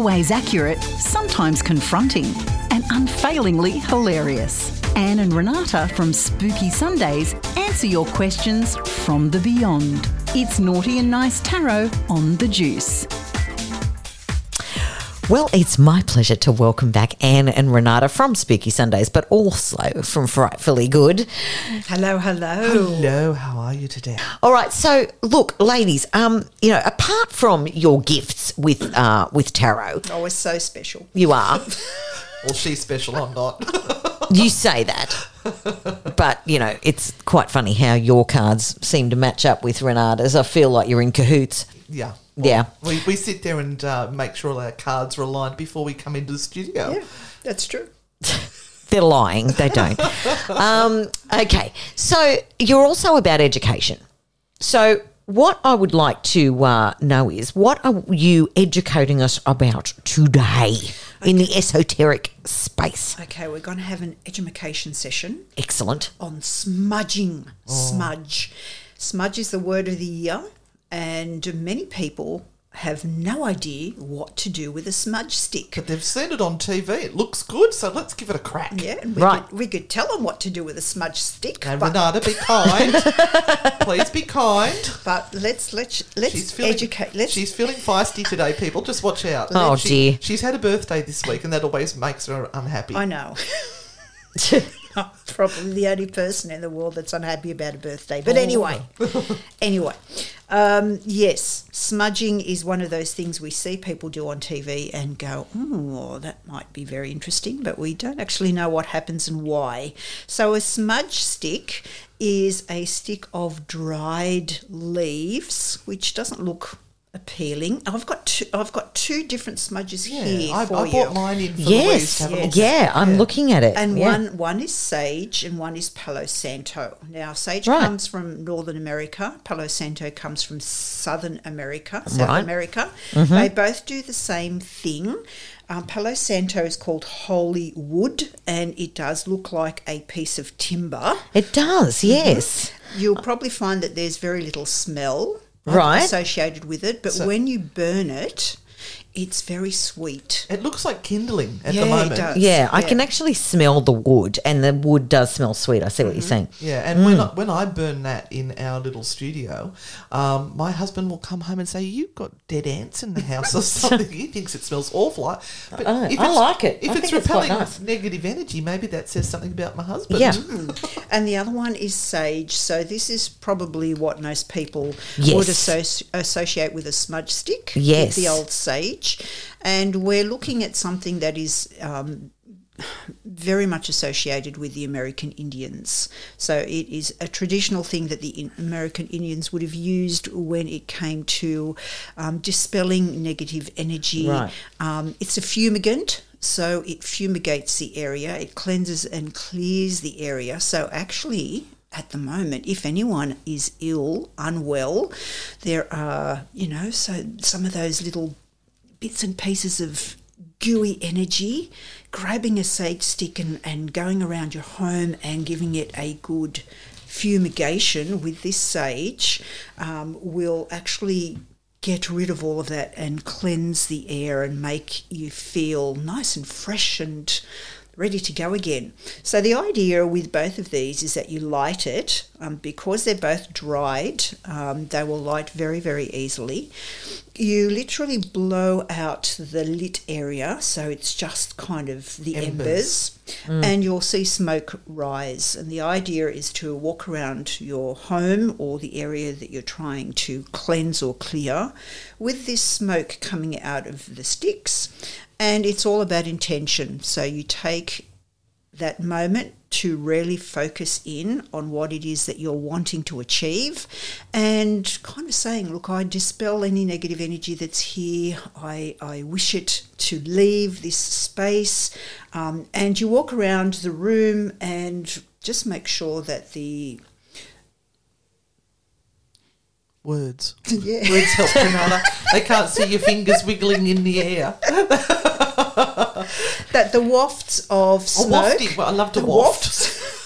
always accurate, sometimes confronting, and unfailingly hilarious. Anne and Renata from Spooky Sundays answer your questions from the beyond. It's Naughty and Nice Tarot on the Juice. Well, it's my pleasure to welcome back Anne and Renata from Spooky Sundays, but also from Frightfully Good. Hello, hello. Hello, how are you today? All right, so look, ladies, um, you know, apart from your gifts with uh, with tarot, Oh, it's so special. you are. Well, she's special, I'm not. you say that, but you know, it's quite funny how your cards seem to match up with Renata's. I feel like you're in cahoots. yeah. Yeah. We, we sit there and uh, make sure all our cards are aligned before we come into the studio. Yeah, that's true. They're lying. They don't. um, okay. So you're also about education. So what I would like to uh, know is what are you educating us about today in the esoteric space? Okay, we're going to have an education session Excellent. on smudging. Oh. Smudge. Smudge is the word of the year, and many people have no idea what to do with a smudge stick. But they've seen it on TV. It looks good, so let's give it a crack. Yeah, and we, Right. could, we could tell them what to do with a smudge stick, And but, Renata, be kind. Please be kind. but let's let's let's She's feeling, educate. Let's she's feeling feisty today, people. Just watch out. Oh, She- dear. She's had a birthday this week, and that always makes her unhappy. I know. I'm probably the only person in the world that's unhappy about a birthday. But anyway, oh. anyway, um, yes, smudging is one of those things we see people do on TV and go, oh, that might be very interesting, but we don't actually know what happens and why. So a smudge stick is a stick of dried leaves, which doesn't look appealing. I've got two, I've got two different smudges yeah, here I, for I you. bought mine in for Louise Yes. to have a Yeah. I'm looking at it. And Yeah. one one is sage and one is Palo Santo. Now sage Right. comes from Northern America, Palo Santo comes from Southern America, South Right. America. They both do the same thing. Um, Palo Santo is called holy wood, and it does look like a piece of timber. It does, yes. You'll probably find that there's very little smell Right. associated with it, but when you burn it, it's very sweet. It looks like kindling at Yeah, the it moment. does. Yeah, I can actually smell the wood, and the wood does smell sweet. I see what you're mm-hmm. saying. Yeah, and when mm. I, when I burn that in our little studio, um, my husband will come home and say, "You've got dead ants in the house or something." he thinks it smells awful. Like, But Oh, I like it. If I it's think it's repelling nice. negative energy, maybe that says something about my husband. Yeah. Mm. And the other one is sage. So this is probably what most people Yes. would associ- associate with a smudge stick. Yes. The old sage. And we're looking at something that is um, very much associated with the American Indians. So it is a traditional thing that the American Indians would have used when it came to um, dispelling negative energy. Right. Um, it's a fumigant, so it fumigates the area, it cleanses and clears the area. So actually, at the moment, if anyone is ill, unwell, there are, you know, so some of those little bits and pieces of gooey energy, grabbing a sage stick and, and going around your home and giving it a good fumigation with this sage um, will actually get rid of all of that and cleanse the air and make you feel nice and fresh and ready to go again. So the idea with both of these is that you light it um, because they're both dried. Um, they will light very very easily. You literally blow out the lit area, so it's just kind of the embers, Embers. and you'll see smoke rise. And the idea is to walk around your home or the area that you're trying to cleanse or clear with this smoke coming out of the sticks. And it's all about intention. So you take that moment to really focus in on what it is that you're wanting to achieve and kind of saying, Look, I dispel any negative energy that's here. I, I wish it to leave this space. Um, and you walk around the room and just make sure that the Words. Yeah. Words help, Renata. they can't see your fingers wiggling in the air. that the wafts of Oh, smoke wafting. Well, I love to the waft.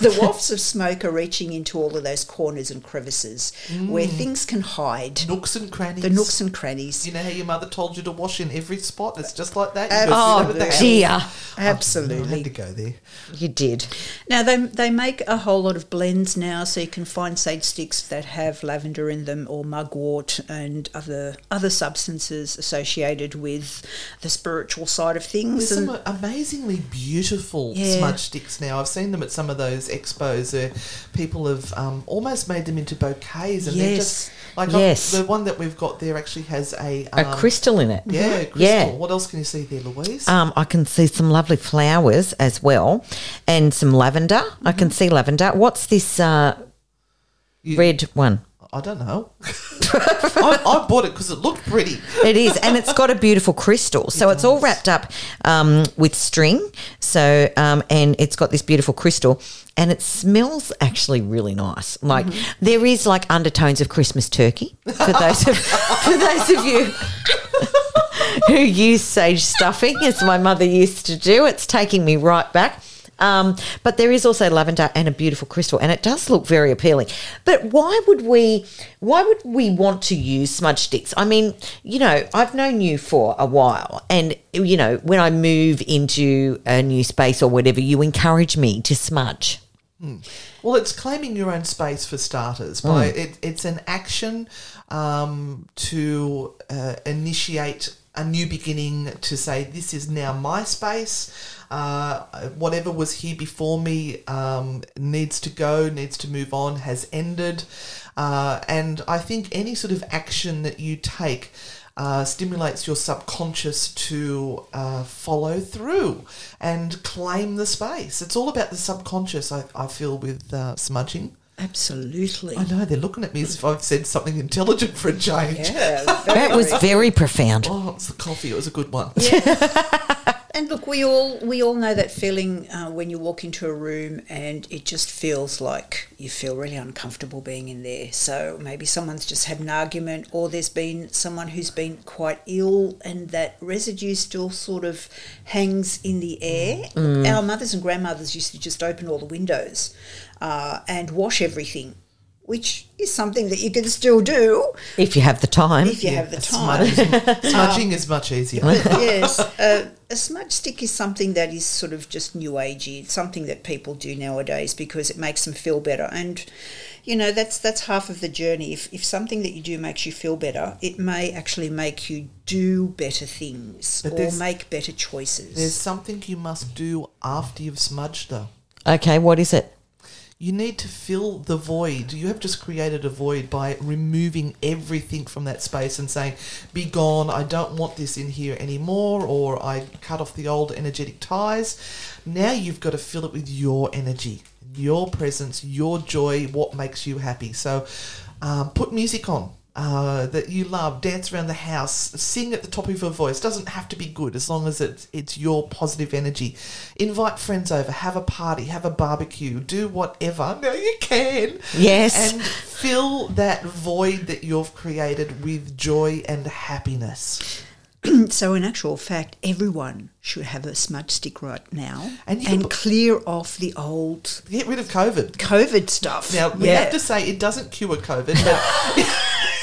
Wafts the wafts of smoke are reaching into all of those corners and crevices where mm. things can hide. Nooks and crannies. The nooks and crannies. You know how your mother told you to wash in every spot? It's just like that. You Absolutely. go Oh sit over the oh, dear, oh, I Absolutely. had to go there. you did. Now they they make a whole lot of blends now, so you can find sage sticks that have lavender in them or mugwort and other other substances associated with the spiritual side of things. There's And some amazingly beautiful Yeah. smudge sticks now. I've seen them at some of those expos. Where people have um, almost made them into bouquets, and they're Yes. just like Yes. I've- the one that we've got there actually has a A um, crystal in it. Yeah, crystal. Yeah. What else can you see there, Louise? Um, I can see some lovely flowers as well, and some lavender. I can see lavender. What's this uh, You- red one? I don't know. I, I bought it because it looked pretty. It is, and it's got a beautiful crystal. So it's all wrapped up um, with string. So um, and it's got this beautiful crystal, and it smells actually really nice. Like there is like undertones of Christmas turkey for those of for those of you. Who use sage stuffing as my mother used to do? It's taking me right back. Um, but there is also lavender and a beautiful crystal, and it does look very appealing. But why would we? Why would we want to use smudge sticks? I mean, you know, I've known you for a while, and you know, when I move into a new space or whatever, you encourage me to smudge. Well, it's claiming your own space for starters. By it, it's an action um, to uh, initiate a new beginning. To say this is now my space. Uh, whatever was here before me um, needs to go, needs to move on, has ended. Uh, and I think any sort of action that you take uh, stimulates your subconscious to uh, follow through and claim the space. It's all about the subconscious, I, I feel, with uh, smudging. absolutely. I know they're looking at me as if I've said something intelligent for a change. Yeah, That was very profound. Oh, it's the coffee. It was a good one. And look, we all we all know that feeling uh, when you walk into a room and it just feels like you feel really uncomfortable being in there. So maybe someone's just had an argument, or there's been someone who's been quite ill, and that residue still sort of hangs in the air. Our mothers and grandmothers used to just open all the windows uh, and wash everything, which is something that you can still do If you have the time. if you have the time. smudge is- smudging is much easier. yes, uh, a smudge stick is something that is sort of just new agey. It's something that people do nowadays because it makes them feel better, and you know that's that's half of the journey. If if something that you do makes you feel better, it may actually make you do better things But or make better choices. There's something you must do after you've smudged, though. Okay, what is it? You need to fill the void. You have just created a void by removing everything from that space and saying, Be gone, I don't want this in here anymore, or I cut off the old energetic ties. Now you've got to fill it with your energy, your presence, your joy, what makes you happy. So um, put music on. Uh, that you love, dance around the house, sing at the top of your voice. Doesn't have to be good as long as it's it's your positive energy. Invite friends over, have a party, have a barbecue, do whatever. Now you can. Yes. And fill that void that you've created with joy and happiness. so, in actual fact, everyone should have a smudge stick right now And and, put- clear off the old Get rid of COVID. COVID stuff. Now we have to say it doesn't cure COVID,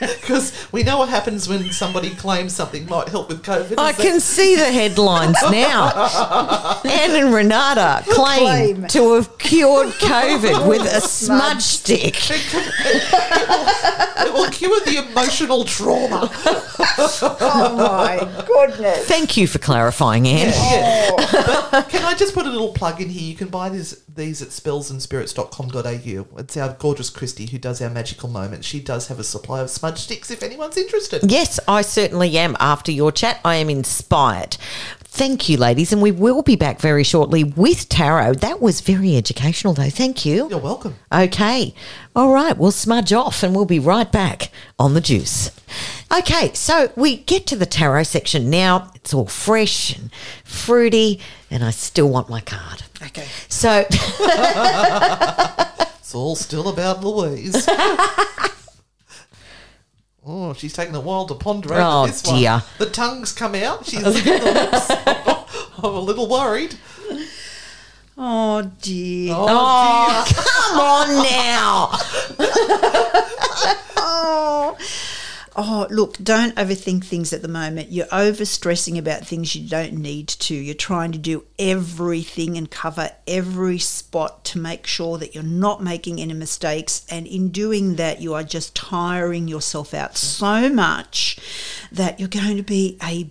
because we know what happens when somebody claims something might help with COVID. I is that- can see the headlines now. Anne and Renata claim, Claim. to have cured COVID with a smudge stick. it will cure the emotional trauma. oh my goodness. Thank you for clarifying, Anne. Oh. But can I just put a little plug in here? You can buy these these at spellsandspirits.com.au. It's our gorgeous Christy who does our magical moments. She does have a supply of smudge sticks if anyone's interested. Yes, I certainly am. After your chat, I am inspired. Thank you, ladies, and we will be back very shortly with tarot. That was very educational, though. Thank you. You're welcome. Okay. All right. We'll smudge off and we'll be right back on the juice. Okay. So we get to the tarot section now. It's all fresh and fruity, and I still want my card. Okay. So, It's all still about Louise. oh, she's taking a while to ponder over Oh, this dear. one. The tongue's come out. She's licking the lips. I'm a little worried. Oh dear. Oh, oh dear! come on now. Oh. Look, don't overthink things at the moment. You're over stressing about things you don't need to. You're trying to do everything and cover every spot to make sure that you're not making any mistakes. And in doing that, you are just tiring yourself out so much that you're going to be a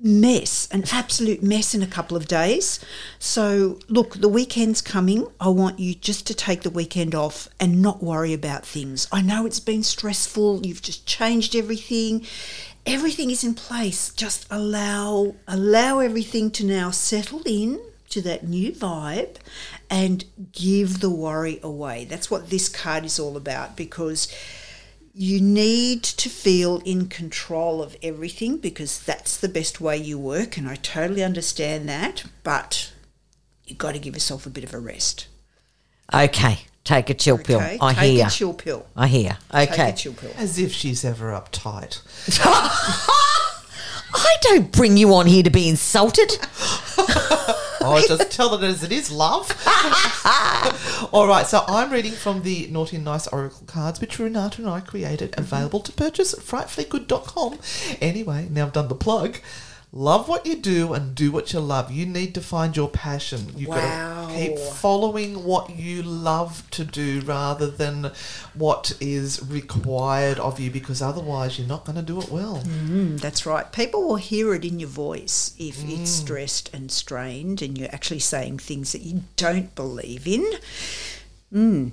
mess, an absolute mess in a couple of days. So, look, the weekend's coming. I want you just to take the weekend off and not worry about things. I know it's been stressful. You've just changed everything. Everything is in place. Just allow allow everything to now settle in to that new vibe and give the worry away. That's what this card is all about because you need to feel in control of everything because that's the best way you work, and I totally understand that. But you've got to give yourself a bit of a rest. Okay, take a chill pill. I take hear. a chill pill. I hear. Take Okay. a chill pill. As if she's ever uptight. I don't bring you on here to be insulted. Oh, just tell it as it is, love. All right, so I'm reading from the Naughty and Nice Oracle cards, which Renata and I created, available to purchase at frightfullygood.com. Anyway, now I've done the plug. Love what you do and do what you love. You need to find your passion. You've Wow. got to keep following what you love to do rather than what is required of you because otherwise you're not going to do it well. Mm, that's right. People will hear it in your voice if it's stressed and strained and you're actually saying things that you don't believe in. Mm.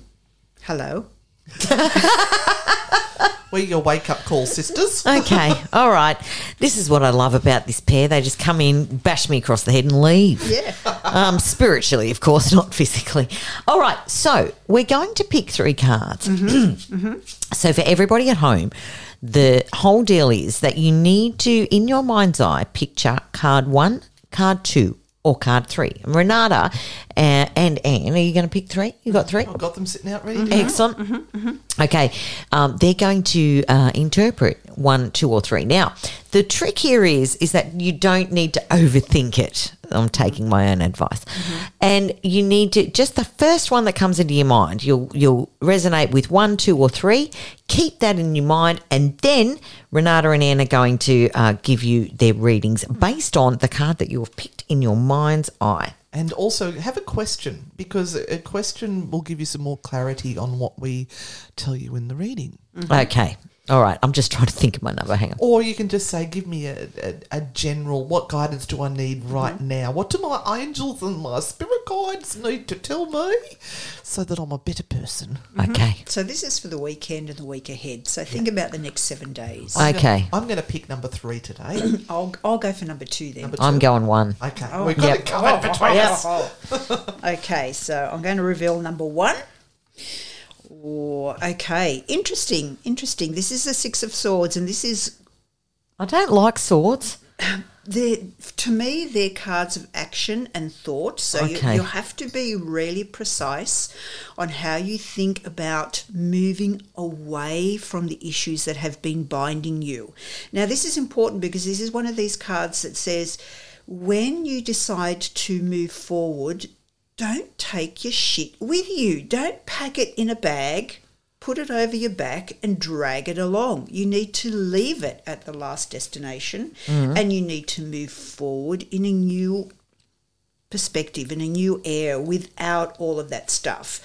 Hello. We're your wake up call, sisters. Okay, all right. This is what I love about this pair. They just come in, bash me across the head, and leave. Yeah. Um, spiritually, of course, not physically. All right, so we're going to pick three cards. So for everybody at home, the whole deal is that you need to, in your mind's eye, picture card one, card two, or card three. And Renata uh, and Anne, are you going to pick three? You got three? I've got them sitting out ready to go. Excellent. Okay, um, they're going to uh, interpret one, two, or three. Now, the trick here is is that you don't need to overthink it. I'm taking my own advice, and you need to just the first one that comes into your mind. You'll you'll resonate with one, two, or three. Keep that in your mind, and then Renata and Anne are going to uh, give you their readings based on the card that you have picked in your mind's eye. And also have a question because a question will give you some more clarity on what we tell you in the reading. Okay, all right. I'm just trying to think of my number. Hang on. Or you can just say, give me a, a, a general, what guidance do I need mm-hmm. right now? What do my angels and my spirit guides need to tell me so that I'm a better person? Mm-hmm. Okay. So this is for the weekend and the week ahead. So think about the next seven days. Okay. I'm going to pick number three today. I'll, I'll go for number two then. Number I'm going one. Okay, Oh. we've got Yep. it covered between us. Oh. okay, so I'm going to reveal number one. Oh, okay, interesting, interesting. This is the Six of Swords, and this is I don't like swords. they're, to me, they're cards of action and thought. So Okay. you, you have to be really precise on how you think about moving away from the issues that have been binding you. Now, this is important because this is one of these cards that says when you decide to move forward, don't take your shit with you. Don't pack it in a bag put it over your back and drag it along. You need to leave it at the last destination mm-hmm. and you need to move forward in a new perspective, in a new air without all of that stuff.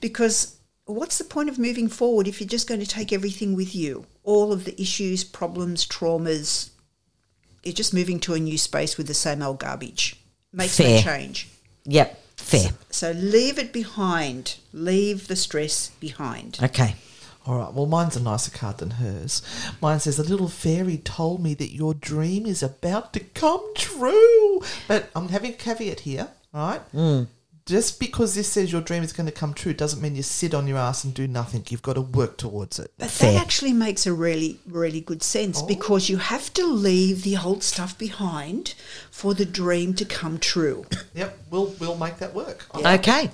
Because what's the point of moving forward if you're just going to take everything with you? All of the issues, problems, traumas. You're just moving to a new space with the same old garbage. Makes no change. Yep, fair. So leave it behind. Leave the stress behind. Okay. All right, well, mine's a nicer card than hers. Mine says, A little fairy told me that your dream is about to come true. But I'm having a caveat here, right? Mm. Just because this says your dream is going to come true doesn't mean you sit on your ass and do nothing. You've got to work towards it. But Fair. that actually makes a really, really good sense oh. because you have to leave the old stuff behind for the dream to come true. Yep, we'll we'll make that work. Okay.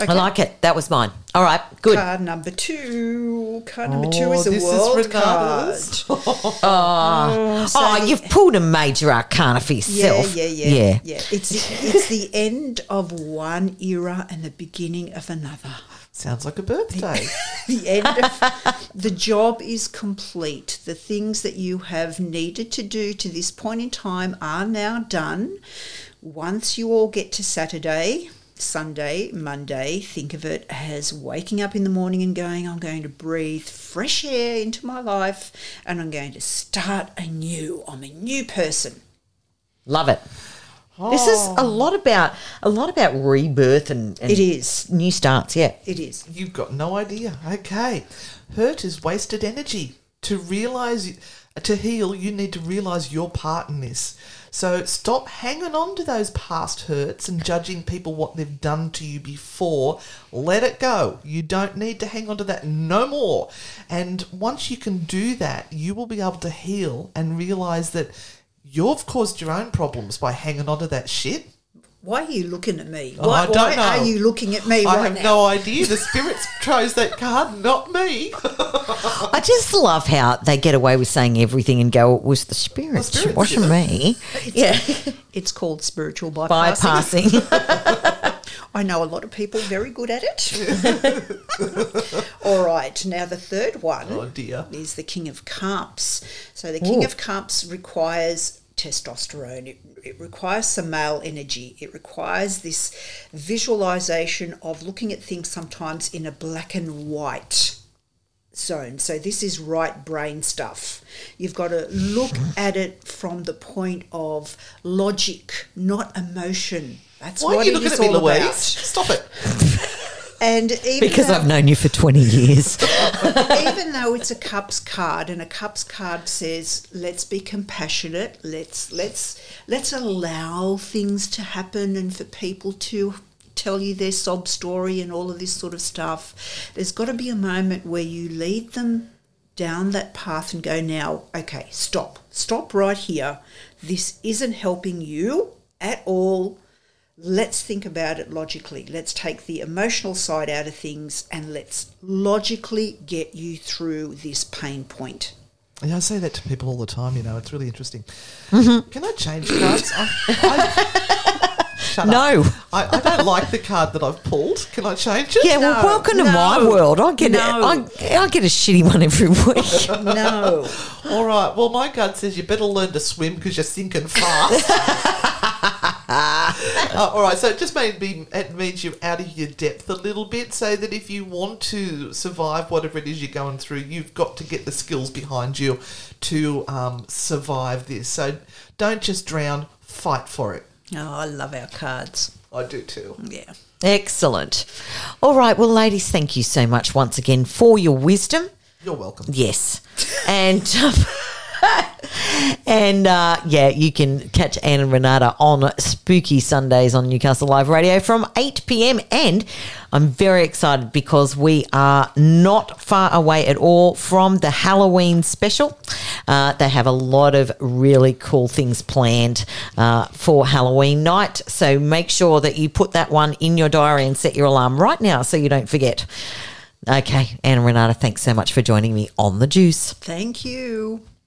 Okay. I like it. That was mine. All right, good. Card number two. Card number two Oh, is a this is world card. Renata's. Oh, oh, so oh, the- you've pulled a major arcana for yourself. yeah, yeah, yeah. yeah. It's it's the end of one era and the beginning of another. Sounds like a birthday. the end of the job is complete. The things that you have needed to do to this point in time are now done. Once you all get to Saturday, Sunday, Monday, think of it as waking up in the morning and going, I'm going to breathe fresh air into my life and I'm going to start anew. I'm a new person. Love it. This is a oh. lot about a lot about rebirth and, and It is. new starts. Yeah. It is. You've got no idea. Okay. Hurt is wasted energy. To realize, to heal, you need to realize your part in this. So stop hanging on to those past hurts and judging people what they've done to you before. Let it go. You don't need to hang on to that no more. And once you can do that, you will be able to heal and realize that you've caused your own problems by hanging on to that shit. Why are you looking at me? Oh, why I don't why know. are you looking at me I right have now? no idea. The spirits chose that card, not me. I just love how they get away with saying everything and go, it was the spirits. spirits it wasn't did me. yeah. It's called spiritual bypassing. Bypassing. I know a lot of people very good at it. All right, now the third one Oh, dear. is the King of Cups. So the King of Cups requires testosterone. It, it requires some male energy. It requires this visualization of looking at things sometimes in a black and white zone. So this is right brain stuff. You've got to look at it from the point of logic, not emotion. That's Why what are you looking at me, all Louise? about. Stop it. And even because though, I've known you for 20 years. even though it's a cups card and a cups card says let's be compassionate, let's let's let's allow things to happen and for people to tell you their sob story and all of this sort of stuff. There's got to be a moment where you lead them down that path and go now, okay, stop. Stop right here. This isn't helping you at all. Let's think about it logically. Let's take the emotional side out of things and let's logically get you through this pain point. Yeah, I say that to people all the time. You know, it's really interesting. Mm-hmm. Can I change cards? I, I, shut No. up. I, I don't like the card that I've pulled. Can I change it? Yeah, well, No, welcome to my world. I get no. it. I, I get a shitty one every week. No. All right. Well, my card says you better learn to swim because you're sinking fast. Uh, all right. So it just made me, it means you're out of your depth a little bit. So that if you want to survive whatever it is you're going through, you've got to get the skills behind you to um, survive this. So don't just drown. Fight for it. Oh, I love our cards. I do too. Yeah. Excellent. All right. Well, ladies, thank you so much once again for your wisdom. You're welcome. Yes. And. Um, and uh, yeah, you can catch Anne and Renata on Spooky Sundays on Newcastle Live Radio from 8 p.m. And I'm very excited because we are not far away at all from the Halloween special. Uh, they have a lot of really cool things planned uh, for Halloween night. So make sure that you put that one in your diary and set your alarm right now so you don't forget. Okay, Anne and Renata, thanks so much for joining me on the juice. Thank you.